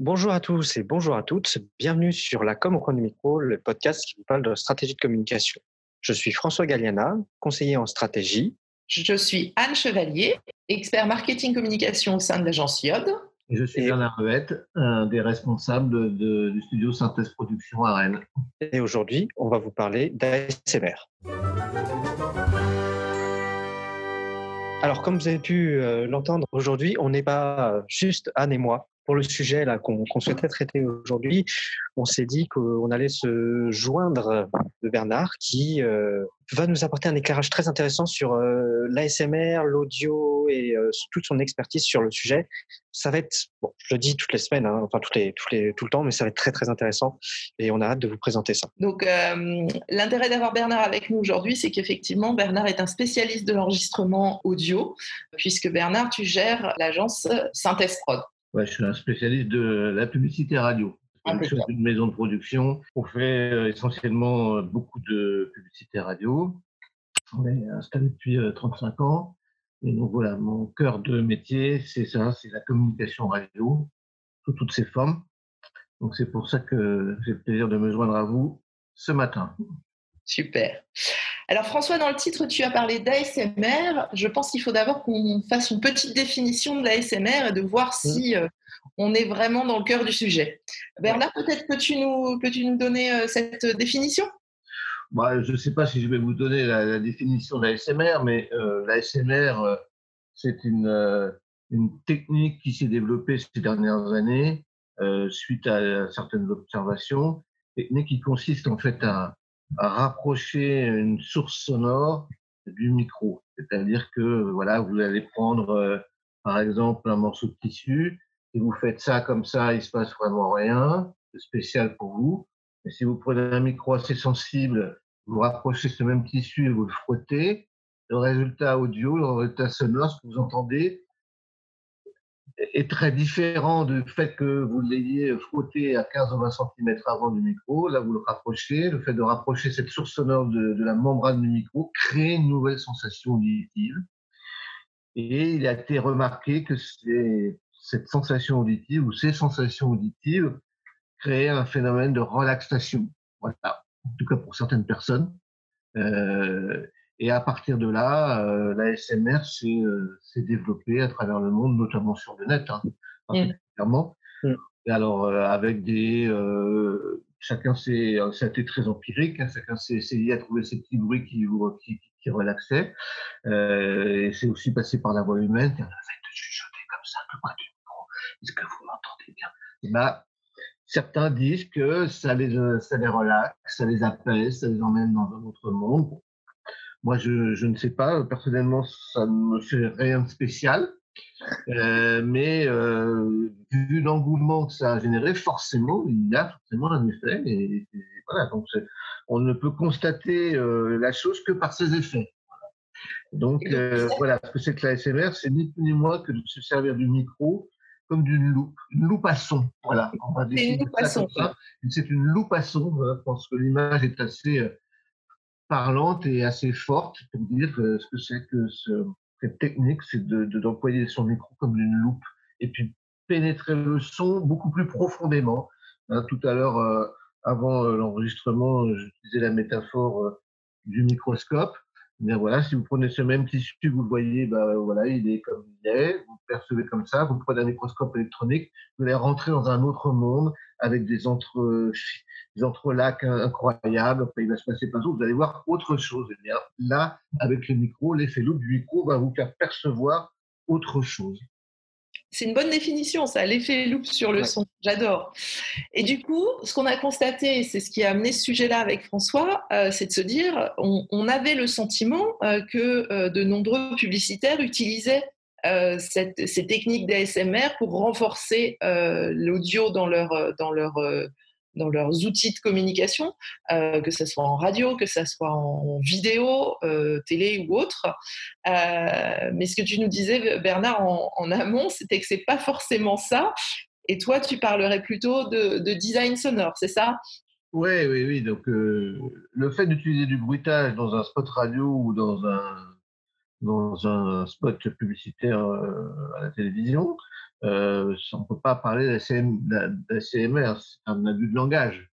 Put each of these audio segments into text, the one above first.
Bonjour à tous et bonjour à toutes. Bienvenue sur La Com au coin du micro, le podcast qui vous parle de stratégie de communication. Je suis François Galliana, conseiller en stratégie. Je suis Anne Chevalier, expert marketing communication au sein de l'agence Yod. Et je suis Bernard Ruette, un des responsables du studio Synthèse Production à Rennes. Et aujourd'hui, on va vous parler d'ASMR. Alors, comme vous avez pu euh, l'entendre aujourd'hui, on n'est pas juste Anne et moi pour le sujet là qu'on souhaitait traiter aujourd'hui, on s'est dit qu'on allait se joindre de Bernard qui euh, va nous apporter un éclairage très intéressant sur euh, l'ASMR, l'audio et euh, toute son expertise sur le sujet. Ça va être, bon, je le dis toutes les semaines, hein, enfin toutes les, toutes les, tout le temps, mais ça va être très très intéressant et on a hâte de vous présenter ça. Donc l'intérêt d'avoir Bernard avec nous aujourd'hui, c'est qu'effectivement Bernard est un spécialiste de l'enregistrement audio, puisque Bernard, tu gères l'agence Synthèse Prod. Ouais, je suis un spécialiste de la publicité radio. Ah, sur une maison de production. On fait euh, essentiellement euh, beaucoup de publicité radio. On est installé depuis 35 euh, ans. Et donc voilà, mon cœur de métier, c'est ça, c'est la communication radio sous toutes ses formes. Donc c'est pour ça que j'ai le plaisir de me joindre à vous ce matin. Super. Alors François, dans le titre, tu as parlé d'ASMR. Je pense qu'il faut d'abord qu'on fasse une petite définition de l'ASMR et de voir mmh. si euh, on est vraiment dans le cœur du sujet. Bernard, peut-être peux-tu nous, peux nous donner euh, cette définition? Bah, Je ne sais pas si je vais vous donner la, définition de l'ASMR, mais euh, l'ASMR, c'est une, une technique qui s'est développée ces dernières années suite à certaines observations, technique qui consiste en fait à rapprocher une source sonore du micro. C'est-à-dire que voilà, vous allez prendre euh, par exemple un morceau de tissu et vous faites ça comme ça, il se passe vraiment rien de spécial pour vous. Et si vous prenez un micro assez sensible, vous rapprochez ce même tissu et vous le frottez, le résultat audio, le résultat sonore, ce que vous entendez, est très différent du fait que vous l'ayez frotté à 15 ou 20 cm avant du micro. Là, vous le rapprochez. Le fait de rapprocher cette source sonore de, la membrane du micro crée une nouvelle sensation auditive. Et il a été remarqué que cette sensation auditive ou ces sensations auditives créaient un phénomène de relaxation. Voilà. En tout cas pour certaines personnes. Euh, et à partir de là, euh, la SMR euh, s'est développée à travers le monde, notamment sur le net, hein, particulièrement. Mm. Et alors, euh, avec des. Euh, chacun s'est. Ça a été très empirique, hein, chacun s'est essayé à trouver ces petits bruits qui, qui, qui relaxaient. et c'est aussi passé par la voix humaine. Faites de chuchoter comme ça, tout près du micro. Est-ce que vous m'entendez bien? Et bah, Certains disent que ça les, ça les relaxe, ça les apaise, ça les emmène dans un autre monde. Moi, je, je, ne sais pas. Personnellement, ça ne me fait rien de spécial. Euh, mais euh, vu l'engouement que ça a généré, forcément, il y a forcément un effet. Et, voilà, donc on ne peut constater euh, la chose que par ses effets. Donc voilà, ce que c'est que la SMR, c'est ni plus ni moins que de se servir du micro comme d'une loupe, une loupe à son. Voilà, on va définir ça comme ça. C'est une loupe à son. Voilà, je pense que l'image est assez parlante et assez forte pour dire ce que c'est que ce, cette technique, c'est d'employer de, son micro comme une loupe et puis pénétrer le son beaucoup plus profondément. Hein, tout à l'heure, euh, avant euh, l'enregistrement, j'utilisais la métaphore euh, du microscope. Bien voilà, si vous prenez ce même tissu, vous le voyez, bah, voilà, il est comme il est, vous le percevez comme ça. Vous prenez un microscope électronique, vous allez rentrer dans un autre monde avec des entre des entrelacs incroyables. Après, il va se passer pas de Vous allez voir autre chose. Et bien, là, avec le micro, l'effet loupe du micro va vous faire percevoir autre chose. C'est une bonne définition, ça, l'effet loupe sur le son. J'adore. Et du coup, ce qu'on a constaté, c'est ce qui a amené ce sujet-là avec François, euh, c'est de se dire, on, avait le sentiment euh, que euh, de nombreux publicitaires utilisaient cette, ces techniques d'ASMR pour renforcer l'audio dans leur, dans leur dans leurs outils de communication, euh, que ce soit en radio, que ce soit en vidéo, euh, télé ou autre. Euh, mais ce que tu nous disais, Bernard, en, amont, c'était que c'est pas forcément ça. Et toi, tu parlerais plutôt de, design sonore, c'est ça? Oui, oui, oui. Donc, le fait d'utiliser du bruitage dans un spot radio ou dans un dans un spot publicitaire à la télévision, on ne peut pas parler d'ACMR, c'est un abus de langage.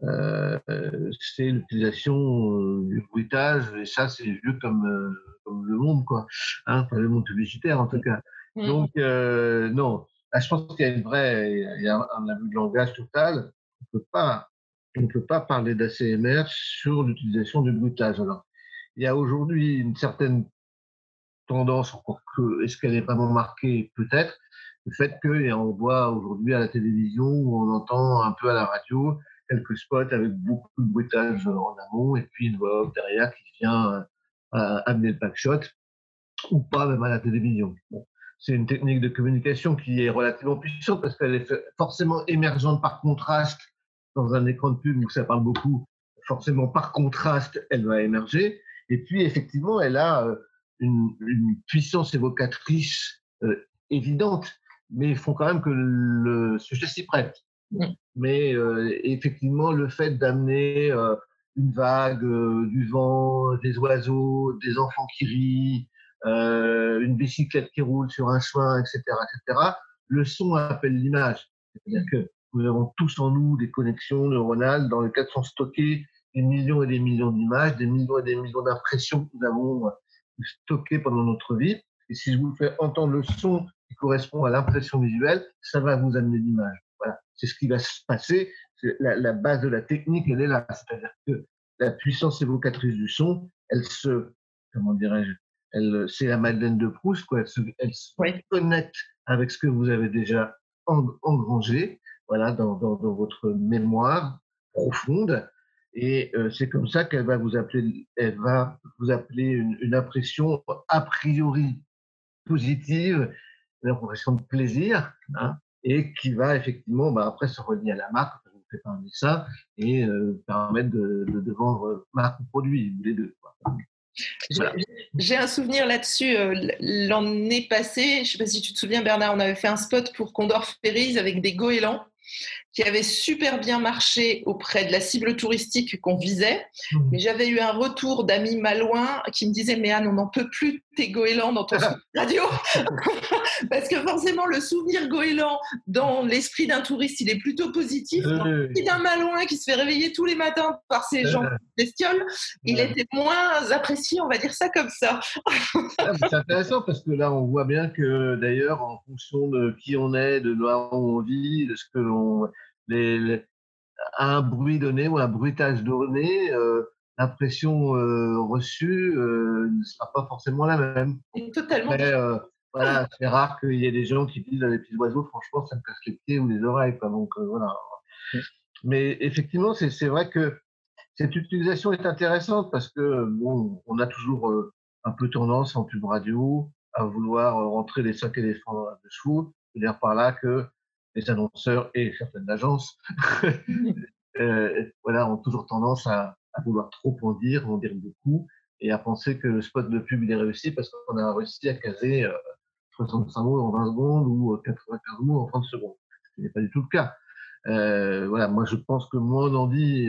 c'est l'utilisation du bruitage, et ça, c'est vieux comme, comme le monde, quoi. Hein, le monde publicitaire, en tout cas. Mmh. Donc, non, je pense qu'il y a une vraie, il y a un, abus de langage total. On peut pas, on ne peut pas parler d'ACMR sur l'utilisation du bruitage. Alors, il y a aujourd'hui une certaine tendance, que, est-ce qu'elle est vraiment marquée? Peut-être. Le fait qu'on voit aujourd'hui à la télévision, on entend un peu à la radio, quelques spots avec beaucoup de bruitage en amont, et puis une voix derrière qui vient euh, amener le backshot, ou pas même à la télévision. C'est une technique de communication qui est relativement puissante parce qu'elle est forcément émergente par contraste dans un écran de pub où ça parle beaucoup. Forcément, par contraste, elle va émerger. Et puis, effectivement, elle a euh, une, puissance évocatrice euh, évidente, mais il faut quand même que le sujet s'y prête. Mais euh, effectivement, le fait d'amener une vague, du vent, des oiseaux, des enfants qui rient, une bicyclette qui roule sur un chemin, etc., etc., le son appelle l'image. C'est-à-dire que nous avons tous en nous des connexions neuronales dans lesquelles sont stockées des millions et des millions d'images, des millions et des millions d'impressions que nous avons euh, stockées pendant notre vie. Et si je vous fais entendre le son qui correspond à l'impression visuelle, ça va vous amener l'image. Voilà, c'est ce qui va se passer. La, la, base de la technique, elle est là. C'est-à-dire que la puissance évocatrice du son, elle se, comment dirais-je, elle, c'est la Madeleine de Proust, quoi. Elle se, elle se connecte avec ce que vous avez déjà engrangé, voilà, dans, dans, dans votre mémoire profonde. Et euh, c'est comme ça qu'elle va vous appeler, elle va vous appeler une, impression a priori positive, une impression de plaisir, hein, et qui va effectivement bah, après se relier à la marque, vous faites un ça, et euh, permettre de, de, vendre marque ou produit, les deux. J'ai un souvenir là-dessus euh, l'année passée. Je ne sais pas si tu te souviens, Bernard, on avait fait un spot pour Condor Ferries avec des goélands qui avait super bien marché auprès de la cible touristique qu'on visait. Mmh. Mais j'avais eu un retour d'amis malouins qui me disaient Mais Anne, on n'en peut plus tes goélands dans ton radio. Parce que forcément, le souvenir goéland dans l'esprit d'un touriste, il est plutôt positif. Et d'un malouin qui se fait réveiller tous les matins par ces gens bestioles, il était moins apprécié, on va dire ça comme ça. Ah, c'est intéressant parce que là, on voit bien que d'ailleurs, en fonction de qui on est, de là où on vit, de ce que l'on les, un bruit donné ou un bruitage donné, euh, l'impression euh, reçue euh, ne sera pas forcément la même. Totalement. voilà, c'est rare qu'il y ait des gens qui disent les petits oiseaux, franchement, ça me casse les pieds ou les oreilles. Donc voilà. Mais effectivement, c'est vrai que cette utilisation est intéressante parce que bon, on a toujours un peu tendance en pub radio à vouloir rentrer les cinq éléphants de chevaux. C'est-à-dire par là que les annonceurs et certaines agences euh, voilà, ont toujours tendance à, vouloir trop en dire, en dire beaucoup, et à penser que le spot de pub il est réussi parce qu'on a réussi à caser 65 euh, mots en 20 secondes ou 95 euh, mots en 30 secondes. Ce n'est pas du tout le cas. Euh, voilà, moi je pense que moins on en dit,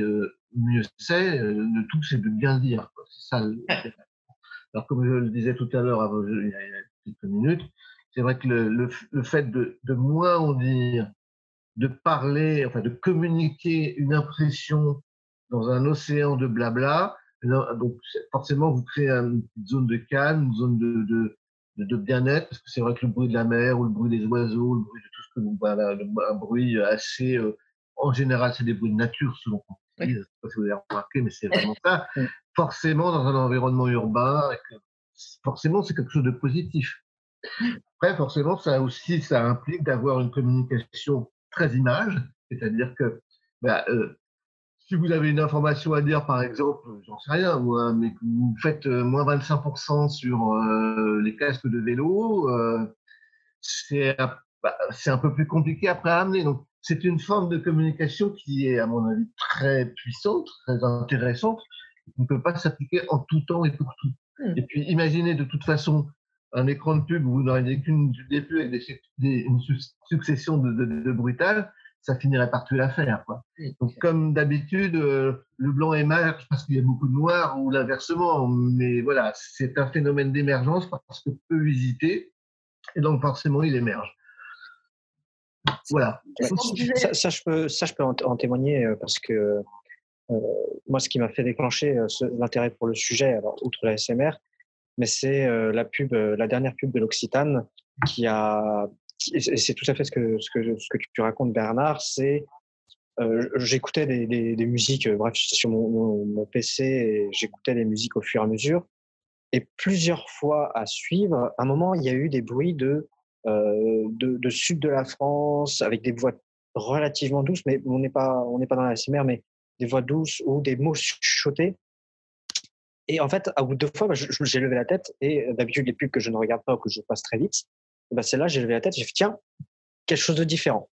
mieux c'est. le tout c'est de bien dire. C'est ça. Alors comme je le disais tout à l'heure, il y a quelques minutes, c'est vrai que le, le, fait de, de, moins en dire, de parler, enfin de communiquer une impression dans un océan de blabla, donc forcément vous créez une zone de calme, une zone de, de, de bien-être, parce que c'est vrai que le bruit de la mer ou le bruit des oiseaux, le bruit de tout ce que vous, voilà, un bruit assez, euh, en général c'est des bruits de nature selon qu'on je ne sais pas si vous avez remarqué, mais c'est vraiment ça. Forcément, dans un environnement urbain, forcément, c'est quelque chose de positif. Après, forcément, ça aussi, ça implique d'avoir une communication très image, c'est-à-dire que bah, euh, si vous avez une information à dire, par exemple, j'en sais rien, moi, mais que vous faites euh, moins 25% sur euh, les casques de vélo, c'est bah, c'est un peu plus compliqué après à amener. Donc, c'est une forme de communication qui est, à mon avis, très puissante, très intéressante, qui ne peut pas s'appliquer en tout temps et pour tout. Mmh. Et puis, imaginez de toute façon un écran de pub où vous n'auriez qu'une début avec une succession de, de, brutal, ça finirait par tuer l'affaire. Donc, comme d'habitude, euh, le blanc émerge parce qu'il y a beaucoup de noir ou l'inversement. Mais voilà, c'est un phénomène d'émergence parce que peu visité. Et donc, forcément, il émerge. Voilà. Ça, je peux, ça, je peux en, témoigner parce que moi, ce qui m'a fait déclencher l'intérêt pour le sujet, alors, outre la SMR, mais c'est la pub, la dernière pub de l'Occitane qui a. c'est tout à fait ce que, tu racontes, Bernard. C'est euh, j'écoutais des, musiques, euh, bref, sur mon, PC et j'écoutais des musiques au fur et à mesure. Et plusieurs fois à suivre, à un moment, il y a eu des bruits de, euh, de, sud de la France avec des voix relativement douces, mais on n'est pas, pas dans la SMR, mais des voix douces ou des mots chuchotés. Et en fait, à bout de deux fois, bah, j'ai levé la tête et d'habitude, les pubs que je ne regarde pas ou que je passe très vite, bah, celle-là, j'ai levé la tête j'ai fait, tiens, quelque chose de différent.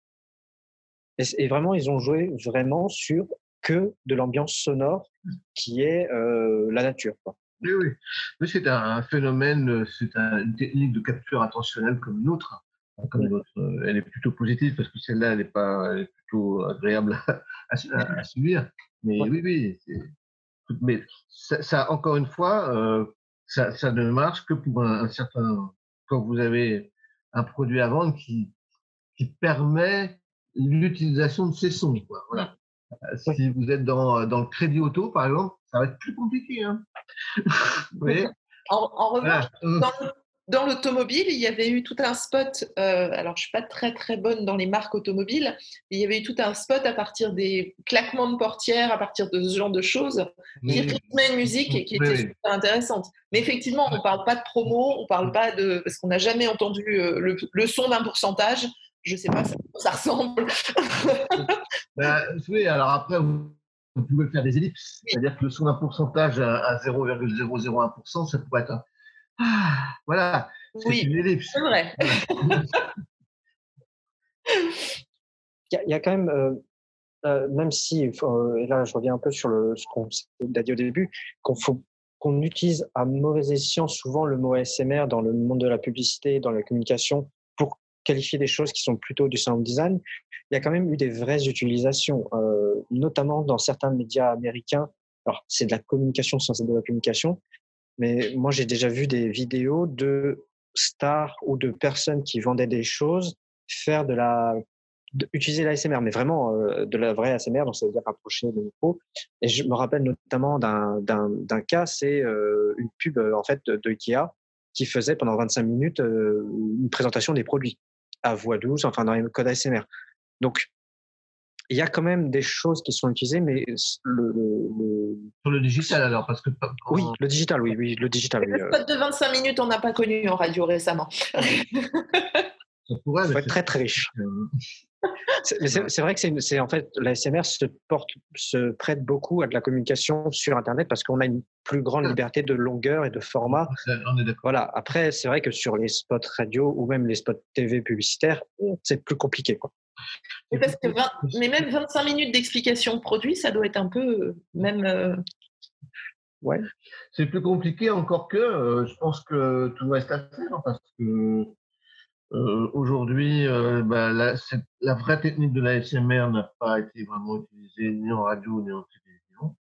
Et, vraiment, ils ont joué vraiment sur que de l'ambiance sonore qui est euh, la nature. Oui, oui. c'est un phénomène, c'est une technique de capture attentionnelle comme une autre. Hein, comme Elle est plutôt positive parce que celle-là, elle est, pas, elle est plutôt agréable à, subir. Mais oui, oui. Mais ça, encore une fois, euh, ça, ça, ne marche que pour un, certain. Quand vous avez un produit à vendre qui, qui permet l'utilisation de ces sons. Quoi. Voilà. Euh, si vous êtes dans, dans, le crédit auto, par exemple, ça va être plus compliqué. Hein. en, revanche, dans l'automobile, il y avait eu tout un spot. Euh, alors, je suis pas très très bonne dans les marques automobiles. Mais il y avait eu tout un spot à partir des claquements de portières, à partir de ce genre de choses, qui rythmait une musique et qui était super intéressante. Mais effectivement, on parle pas de promo, on parle pas de parce qu'on n'a jamais entendu euh, le, le son d'un pourcentage je ne sais pas, ça, ça ressemble. bah, oui, alors après, vous, pouvez faire des ellipses. C'est-à-dire que le son d'un pourcentage à, 0,001%, ça pourrait être un... Ah, voilà, une ellipse. C'est vrai. il, y a, quand même, euh, euh, même si, euh, et là je reviens un peu sur le, ce qu'on a dit au début, qu'on faut qu'on utilise à mauvais escient souvent le mot ASMR dans le monde de la publicité, dans la communication, qualifier des choses qui sont plutôt du sound design, il y a quand même eu des vraies utilisations, notamment dans certains médias américains. Alors, c'est de la communication sans être de la communication, mais moi, j'ai déjà vu des vidéos de stars ou de personnes qui vendaient des choses faire de la utiliser l'ASMR, mais vraiment euh, de la vraie ASMR, donc ça veut dire rapprocher le micro. Et je me rappelle notamment d'un cas, c'est euh, une pub en fait de, Ikea qui faisait pendant 25 minutes une présentation des produits à voix douce, enfin dans les codes ASMR. Donc, il y a quand même des choses qui sont utilisées, mais le, sur le digital alors, parce que oui, le digital, oui, oui, le digital. Le spot de 25 minutes, on n'a pas connu en radio récemment. Ça pourrait, faut être très très riche. C'est vrai que c'est en fait l'ASMR se porte, se prête beaucoup à de la communication sur Internet parce qu'on a une plus grande liberté de longueur et de format. Voilà. Après, c'est vrai que sur les spots radio ou même les spots TV publicitaires, c'est plus compliqué. Quoi. Mais, parce que mais même 25 minutes d'explication de produit, ça doit être un peu même. Euh, ouais. C'est plus compliqué encore que euh, je pense que tout reste à faire parce que euh, aujourd'hui, euh, bah, la, la, vraie technique de l'ASMR n'a pas été vraiment utilisée ni en radio ni en télévision.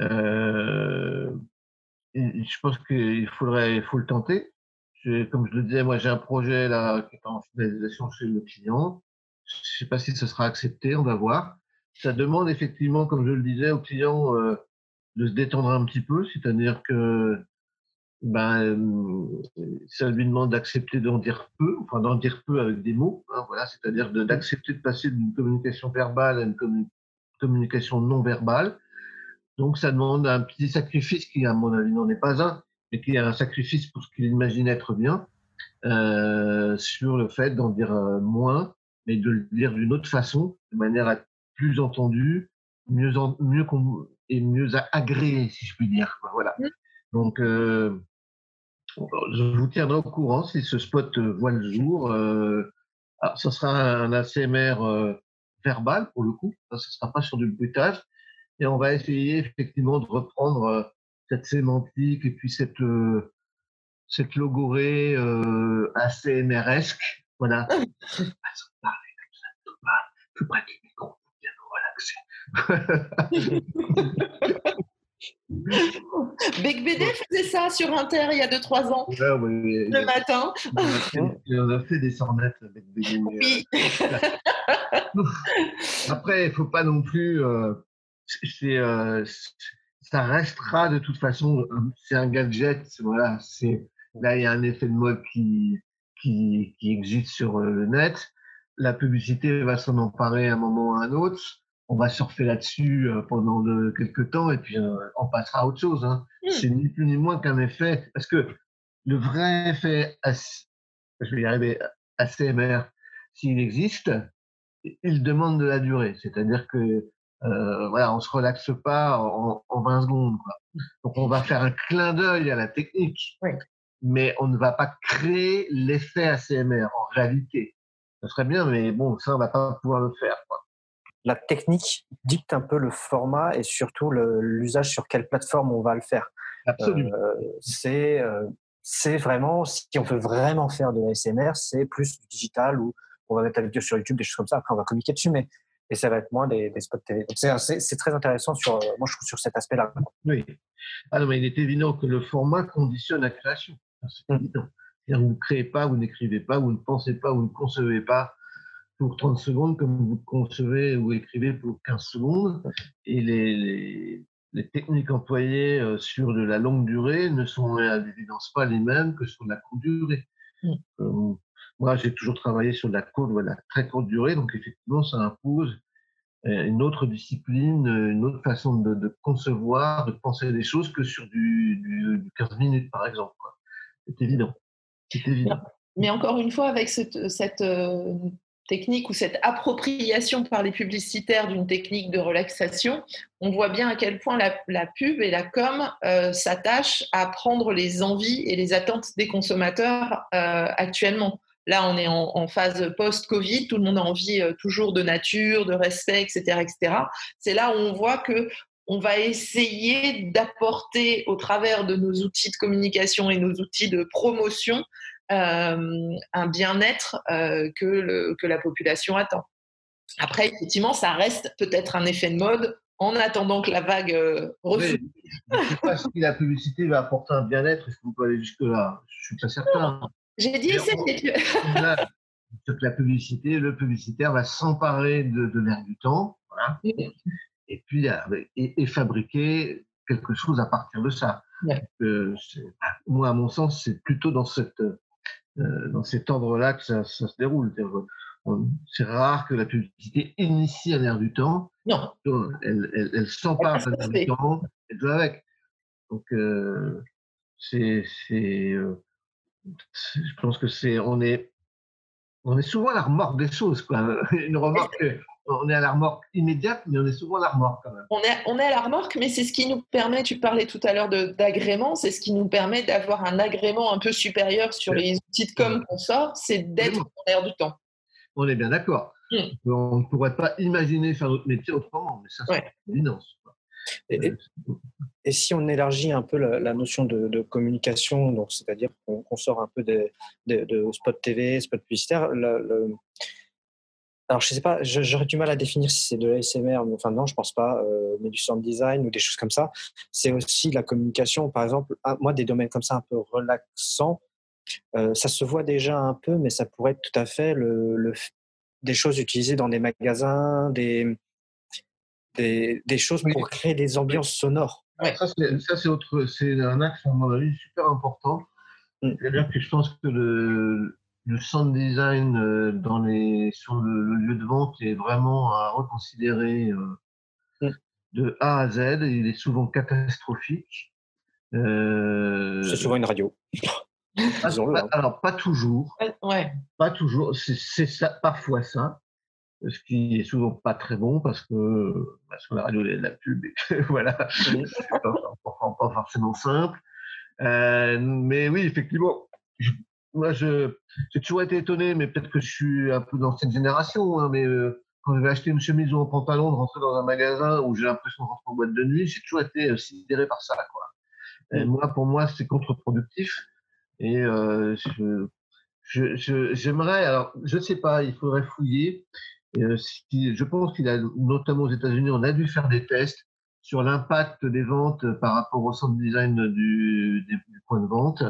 Euh, je pense qu'il faudrait, il faut le tenter. Comme je le disais, moi j'ai un projet là qui est en finalisation chez le client. Je ne sais pas si ce sera accepté, on va voir. Ça demande effectivement, comme je le disais, au client euh, de se détendre un petit peu, c'est-à-dire que ben, ça lui demande d'accepter d'en dire peu, enfin d'en dire peu avec des mots, hein, voilà, c'est-à-dire d'accepter de, passer d'une communication verbale à une communication non verbale. Donc ça demande un petit sacrifice qui, à mon avis, n'en est pas un, mais qui est un sacrifice pour ce qu'il imagine être bien, euh, sur le fait d'en dire euh, moins, mais de le dire d'une autre façon, de manière à être plus entendu, mieux, mieux et mieux agréé, si je puis dire. Voilà. Mmh. Donc, euh, je vous tiendrai au courant si ce spot euh, voit le jour. Euh, ce sera un ACMR euh, verbal pour le coup, ce ne sera pas sur du bruitage. Et on va essayer effectivement de reprendre cette sémantique et puis cette, cette logorée ACMResque. Voilà. plus près du micro, bien relaxer. Bec BD faisait ça sur Inter il y a 2-3 ans, le matin. On a fait des sornettes avec BD. Oui. Euh, après, il ne faut pas non plus. Euh, euh, ça restera de toute façon. C'est un gadget. Voilà. Là, il y a un effet de mode qui, qui, qui existe sur le net. La publicité va s'en emparer à un moment ou à un autre on va surfer là-dessus euh, pendant de, quelques temps et puis euh, on passera à autre chose. Hein. Hmm. C'est ni plus ni moins qu'un effet. Parce que le vrai effet, je vais y arriver, ACMR, s'il existe, il demande de la durée. C'est-à-dire que euh, voilà, on se relaxe pas en, 20 secondes. Donc on va faire un clin d'œil à la technique, mais on ne va pas créer l'effet ACMR en réalité. Ça serait bien, mais bon, ça on va pas pouvoir le faire. Quoi la technique dicte un peu le format et surtout l'usage sur quelle plateforme on va le faire. Absolument. Euh, c'est euh, c'est vraiment, si on veut vraiment faire de l'ASMR, c'est plus du digital où on va mettre la vidéo sur YouTube, des choses comme ça. Après, on va communiquer dessus, mais et ça va être moins des, spots TV. C'est très intéressant sur, euh, moi je trouve sur cet aspect-là. Oui. Ah non, mais il est évident que le format conditionne la création. C'est mmh. évident. Vous ne créez pas, vous n'écrivez pas, vous ne pensez pas, vous ne concevez pas pour 30 secondes comme vous concevez ou écrivez pour 15 secondes. Et les, les, techniques employées euh, sur de la longue durée ne sont à l'évidence pas les mêmes que sur la courte durée. Euh, moi, j'ai toujours travaillé sur la courte ou la très courte durée, donc effectivement, ça impose euh, une autre discipline, une autre façon de, de concevoir, de penser les choses que sur du, du, 15 minutes, par exemple. C'est évident. Mais encore une fois, avec cette, cette technique ou cette appropriation par les publicitaires d'une technique de relaxation, on voit bien à quel point la, pub et la com euh, s'attachent à prendre les envies et les attentes des consommateurs euh, actuellement. Là, on est en, phase post-Covid, tout le monde a envie euh, toujours de nature, de respect, etc., etc. C'est là où on voit que on va essayer d'apporter au travers de nos outils de communication et nos outils de promotion euh, un bien-être euh, que, que la population attend. Après, effectivement, ça reste peut-être un effet de mode en attendant que la vague euh, Je ne sais pas si la publicité va apporter un bien-être. Est-ce que vous pouvez aller jusque-là? Je ne suis pas certain. J'ai dit c'est que la publicité, le publicitaire va s'emparer de, de l'air du temps, voilà, et puis et, fabriquer quelque chose à partir de ça. moi, à mon sens, c'est plutôt dans cette euh, dans cet ordre-là que ça, se déroule. C'est rare que la publicité initie un air du temps. Non. Elle, elle, elle s'empare d'un air du temps, elle doit avec. Donc, euh, c'est, euh, je pense que c'est, on est, on est souvent à la remorque des choses, quoi. Une remarque on est à la remorque immédiate, mais on est souvent à la remorque quand même. On est, on est à la remorque, mais c'est ce qui nous permet, tu parlais tout à l'heure d'agrément, c'est ce qui nous permet d'avoir un agrément un peu supérieur sur les outils de com qu'on sort, c'est d'être en l'air du temps. On est bien d'accord. Hmm. On ne pourrait pas imaginer faire notre métier autrement, mais ça, c'est une évidence. Et, si on élargit un peu la, notion de, communication, donc c'est-à-dire qu'on sort un peu de, de, spot TV, spot publicitaire, le, alors, je sais pas, j'aurais du mal à définir si c'est de l'ASMR, enfin, non, je pense pas, euh, mais du sound design ou des choses comme ça. C'est aussi la communication. Par exemple, moi, des domaines comme ça un peu relaxants, euh, ça se voit déjà un peu, mais ça pourrait être tout à fait le, des choses utilisées dans des magasins, des, des, choses pour créer des ambiances sonores. Ça, c'est un axe, à mon avis, super important. Mm. C'est-à-dire que je pense que le, le sound design euh, dans les, sur le, lieu de vente est vraiment à reconsidérer euh, mm. de A à Z. Il est souvent catastrophique. Euh, c'est souvent une radio. Hein. alors, pas toujours. Ouais. Pas toujours. C'est ça, parfois ça. Ce qui est souvent pas très bon parce que sur la radio, il y a de la pub et voilà. Mm. c'est pas, pas, forcément simple. mais oui, effectivement, moi, je, j'ai toujours été étonné, mais peut-être que je suis un peu dans cette génération, hein, mais euh, quand je vais acheter une chemise ou un pantalon, de rentrer dans un magasin où j'ai l'impression de rentrer en boîte de nuit, j'ai toujours été euh, sidéré par ça, quoi. Et mm. moi, pour moi, c'est contre-productif. Et euh, je, je, j'aimerais, alors, je ne sais pas, il faudrait fouiller. Euh, si, je pense qu'il a, notamment aux États-Unis, on a dû faire des tests sur l'impact des ventes par rapport au centre design du, du point de vente,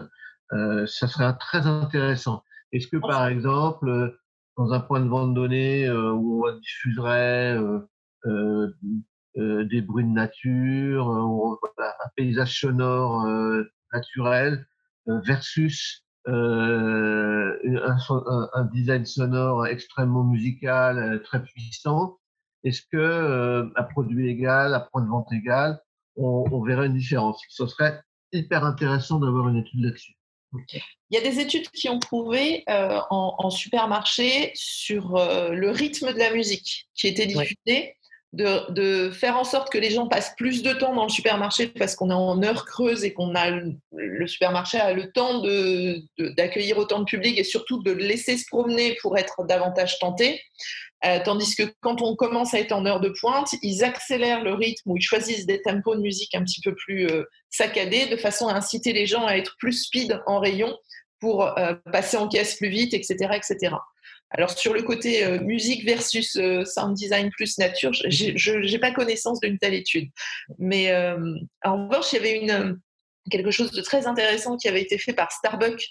ça serait très intéressant. Est-ce que par exemple, dans un point de vente donné euh, où on diffuserait euh, des bruits de nature, un paysage sonore naturel versus un, un, design sonore extrêmement musical, très puissant, est-ce que euh, à produit égal, à point de vente égal, on, on verrait une différence? Ce serait hyper intéressant d'avoir une étude là-dessus. Il y a des études qui ont prouvé euh, en, en, supermarché sur euh, le rythme de la musique qui était diffusée, de, de, faire en sorte que les gens passent plus de temps dans le supermarché parce qu'on est en heure creuse et qu'on a le, le, supermarché a le temps d'accueillir de, autant de public et surtout de le laisser se promener pour être davantage tenté. Euh, tandis que quand on commence à être en heure de pointe, ils accélèrent le rythme ou ils choisissent des tempos de musique un petit peu plus euh, saccadés de façon à inciter les gens à être plus speed en rayon pour euh, passer en caisse plus vite, etc. etc. Alors sur le côté musique versus sound design plus nature, je n'ai pas connaissance d'une telle étude. Mais en revanche, il y avait quelque chose de très intéressant qui avait été fait par Starbucks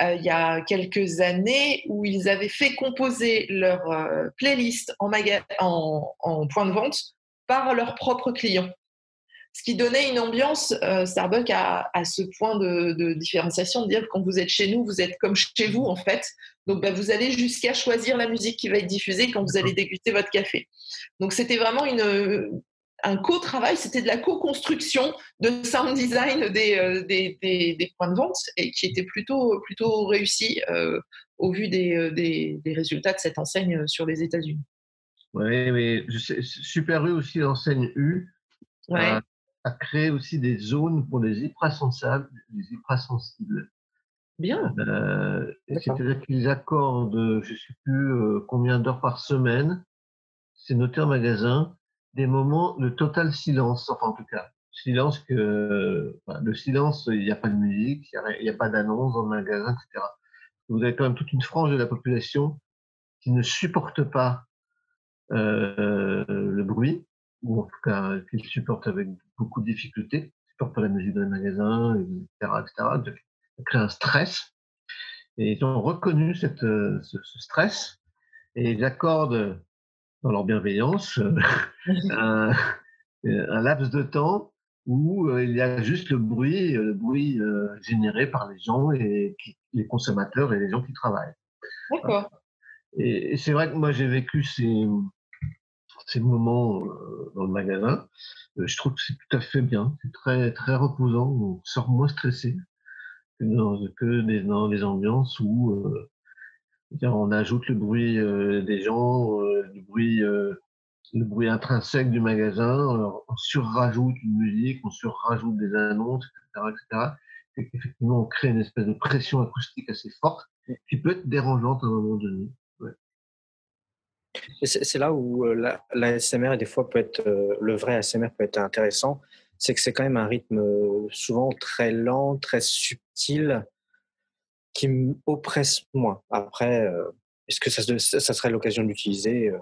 euh, il y a quelques années où ils avaient fait composer leur euh, playlist en, en, point de vente par leurs propres clients. Ce qui donnait une ambiance, euh, Starbucks à, ce point de, de, différenciation, de dire quand vous êtes chez nous, vous êtes comme chez vous en fait. Donc bah, vous allez jusqu'à choisir la musique qui va être diffusée quand vous allez déguster votre café. Donc c'était vraiment une, un co-travail, c'était de la co-construction de sound design des, euh, des, des, des, points de vente et qui était plutôt, plutôt réussi euh, au vu euh, des, des, résultats de cette enseigne sur les États-Unis. Oui, mais Super U aussi, l'enseigne U, ouais. a, a, créé aussi des zones pour les hypersensibles. Les hypersensibles. Bien. Euh, C'est-à-dire qu'ils accordent, je ne sais plus combien d'heures par semaine, c'est noté en magasin, des moments de total silence, enfin en tout cas, silence que, le silence, il n'y a pas de musique, il n'y a, pas d'annonce dans le magasin, etc. Vous avez quand même toute une frange de la population qui ne supporte pas euh, le bruit, ou en tout cas qui le supporte avec beaucoup de difficultés, supporte pas la musique dans les magasins, etc., etc. Ça crée un stress. Et ils ont reconnu cette, ce, ce stress et ils accordent dans leur bienveillance, euh, un, un, laps de temps où euh, il y a juste le bruit, le bruit euh, généré par les gens et qui, les consommateurs et les gens qui travaillent. D'accord. Et, et c'est vrai que moi j'ai vécu ces, ces moments euh, dans le magasin. Euh, je trouve que c'est tout à fait bien. C'est très très reposant. On sort moins stressé que dans, que des, dans des ambiances où euh, on ajoute le bruit euh, des gens, euh, le bruit, euh, le bruit intrinsèque du magasin, on surrajoute une musique, on surrajoute des annonces, etc., etc. Et effectivement, on crée une espèce de pression acoustique assez forte qui peut être dérangeante à un moment donné. Ouais. C'est là où l'ASMR, la des fois, peut être, le vrai ASMR peut être intéressant. C'est que c'est quand même un rythme souvent très lent, très subtil, qui m'oppresse moins. Après, euh, est-ce que ça, ça serait l'occasion d'utiliser euh,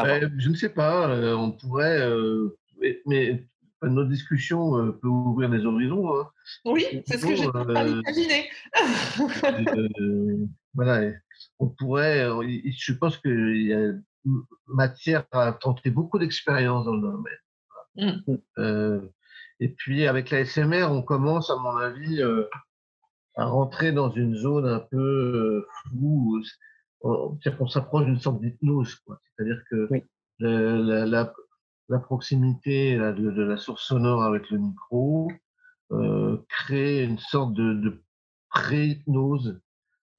euh, Je ne sais pas. Euh, on pourrait, euh, mais, mais, notre discussion peut ouvrir des horizons. Hein. Oui, c'est ce que j'ai imaginé. voilà, on pourrait. Je pense qu'il y a matière à tenter beaucoup d'expériences dans le domaine. Mmh. et puis avec la SMR, on commence, à mon avis, à rentrer dans une zone un peu euh, floue, c'est-à-dire qu'on s'approche d'une sorte d'hypnose. C'est-à-dire que oui. la, la, la, proximité de, de, la source sonore avec le micro euh, crée une sorte de, de pré-hypnose,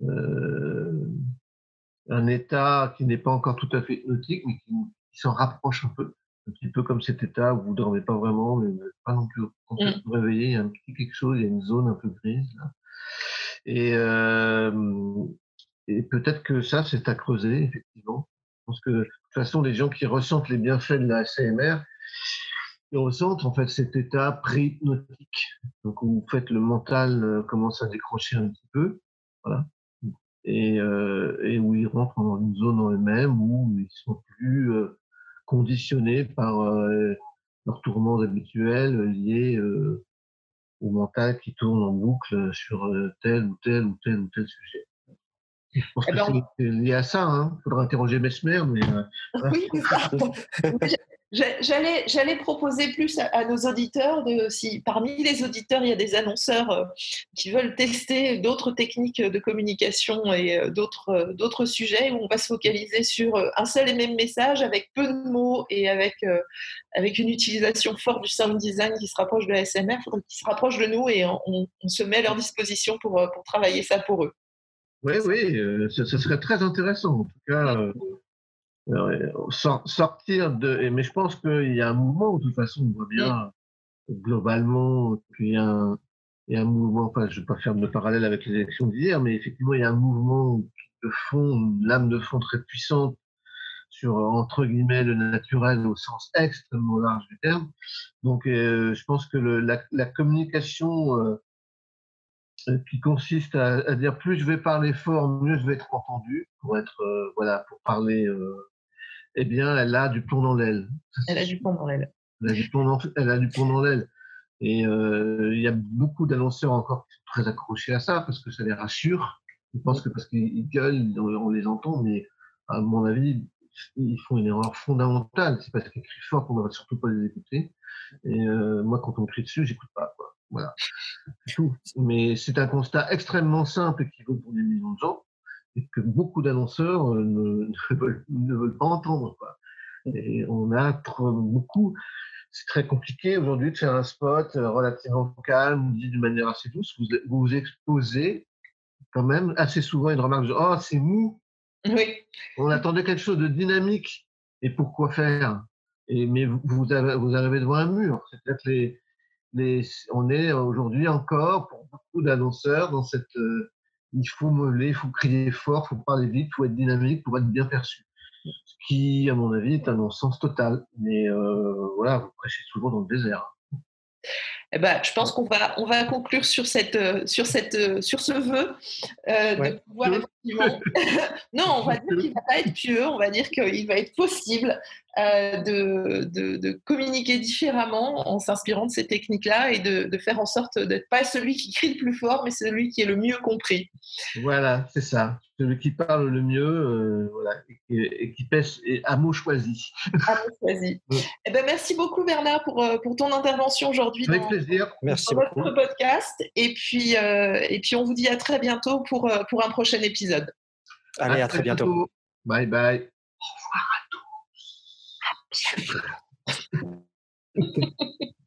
euh, un état qui n'est pas encore tout à fait hypnotique, mais qui, qui s'en rapproche un peu un petit peu comme cet état où vous dormez pas vraiment, mais pas non plus quand vous vous réveillez, il y a un petit quelque chose, il y a une zone un peu grise. Là. Et, peut-être que ça, c'est à creuser, effectivement. Parce que de toute façon, les gens qui ressentent les bienfaits de la CMR, ils ressentent en fait cet état pré-hypnotique. Donc où vous faites le mental euh, commence à décrocher un petit peu, voilà, et, euh, et où ils rentrent dans une zone en eux-mêmes où ils sont plus euh, conditionnés par leurs tourments habituels liés au mental qui tourne en boucle sur tel ou tel ou tel ou tel sujet. Je pense eh que ben, c'est lié à ça. Il hein. faudra interroger Mesmer. Mais, oui, J'allais, j'allais proposer plus à, nos auditeurs de si parmi les auditeurs il y a des annonceurs euh, qui veulent tester d'autres techniques de communication et euh, d'autres, euh, d'autres sujets où on va se focaliser sur un seul et même message avec peu de mots et avec, avec une utilisation forte du sound design qui se rapproche de la SMR, qui se rapproche de nous et on, se met à leur disposition pour, pour travailler ça pour eux. Oui, oui, ce, serait très intéressant. En tout cas, sortir de. Mais je pense qu'il y a un mouvement, de toute façon, on voit bien globalement qu'il y a un, il y a un mouvement, enfin, je ne vais pas faire de parallèle avec les élections d'hier, mais effectivement, il y a un mouvement de fond, une lame de fond très puissante sur, entre guillemets, le naturel au sens extrêmement large du terme. Donc, euh, je pense que le, la, la, communication euh, euh, qui consiste à, à, dire plus je vais parler fort, mieux je vais être entendu, pour être, voilà, pour parler eh bien, elle a du plomb dans l'aile. Elle a du plomb dans l'aile. Elle a du plomb dans, elle a du plomb dans l'aile. Et euh, il y a beaucoup d'annonceurs encore qui sont très accrochés à ça parce que ça les rassure. Ils pensent que parce qu'ils gueulent, on les entend, mais à mon avis, ils font une erreur fondamentale. C'est parce qu'ils crient fort qu'on ne va surtout pas les écouter. Et euh, moi, quand on crie dessus, j'écoute pas. Quoi. Voilà. Tout. Mais c'est un constat extrêmement simple qui vaut pour des millions de gens et que beaucoup d'annonceurs euh, ne, veulent, pas entendre. Quoi. Et on a trop, beaucoup. C'est très compliqué aujourd'hui de faire un spot euh, relativement calme, dit d'une manière assez douce. Vous, vous, exposez quand même assez souvent une remarque de Oh, c'est mou. Oui. On attendait quelque chose de dynamique. Et pourquoi faire? Et, Mais vous, vous, arrivez devant un mur. C'est-à-dire que les, les, on est aujourd'hui encore, pour beaucoup d'annonceurs, dans cette. Euh, il faut meuler, il faut crier fort, il faut parler vite, il faut être dynamique pour être bien perçu. Ce qui, à mon avis, est un non-sens total. Mais euh, voilà, vous prêchez toujours dans le désert. Eh ben, je pense qu'on va, on va conclure sur, cette, euh, sur, cette, euh, sur ce vœu de pouvoir effectivement. non, on va dire qu'il ne va pas être pieux, on va dire qu'il va être possible euh, de, de, communiquer différemment en s'inspirant de ces techniques-là et de, de, faire en sorte d'être pas celui qui crie le plus fort, mais celui qui est le mieux compris. Voilà, c'est ça. Celui qui parle le mieux euh, voilà, et, qui pêche à mots choisis. À mots choisis. eh ben, merci beaucoup Bernard pour, euh, pour ton intervention aujourd'hui dans, plaisir. Merci dans notre podcast. Et puis, et puis on vous dit à très bientôt pour, pour un prochain épisode. Allez, à, très, bientôt. bientôt. Bye bye. Au revoir à tous.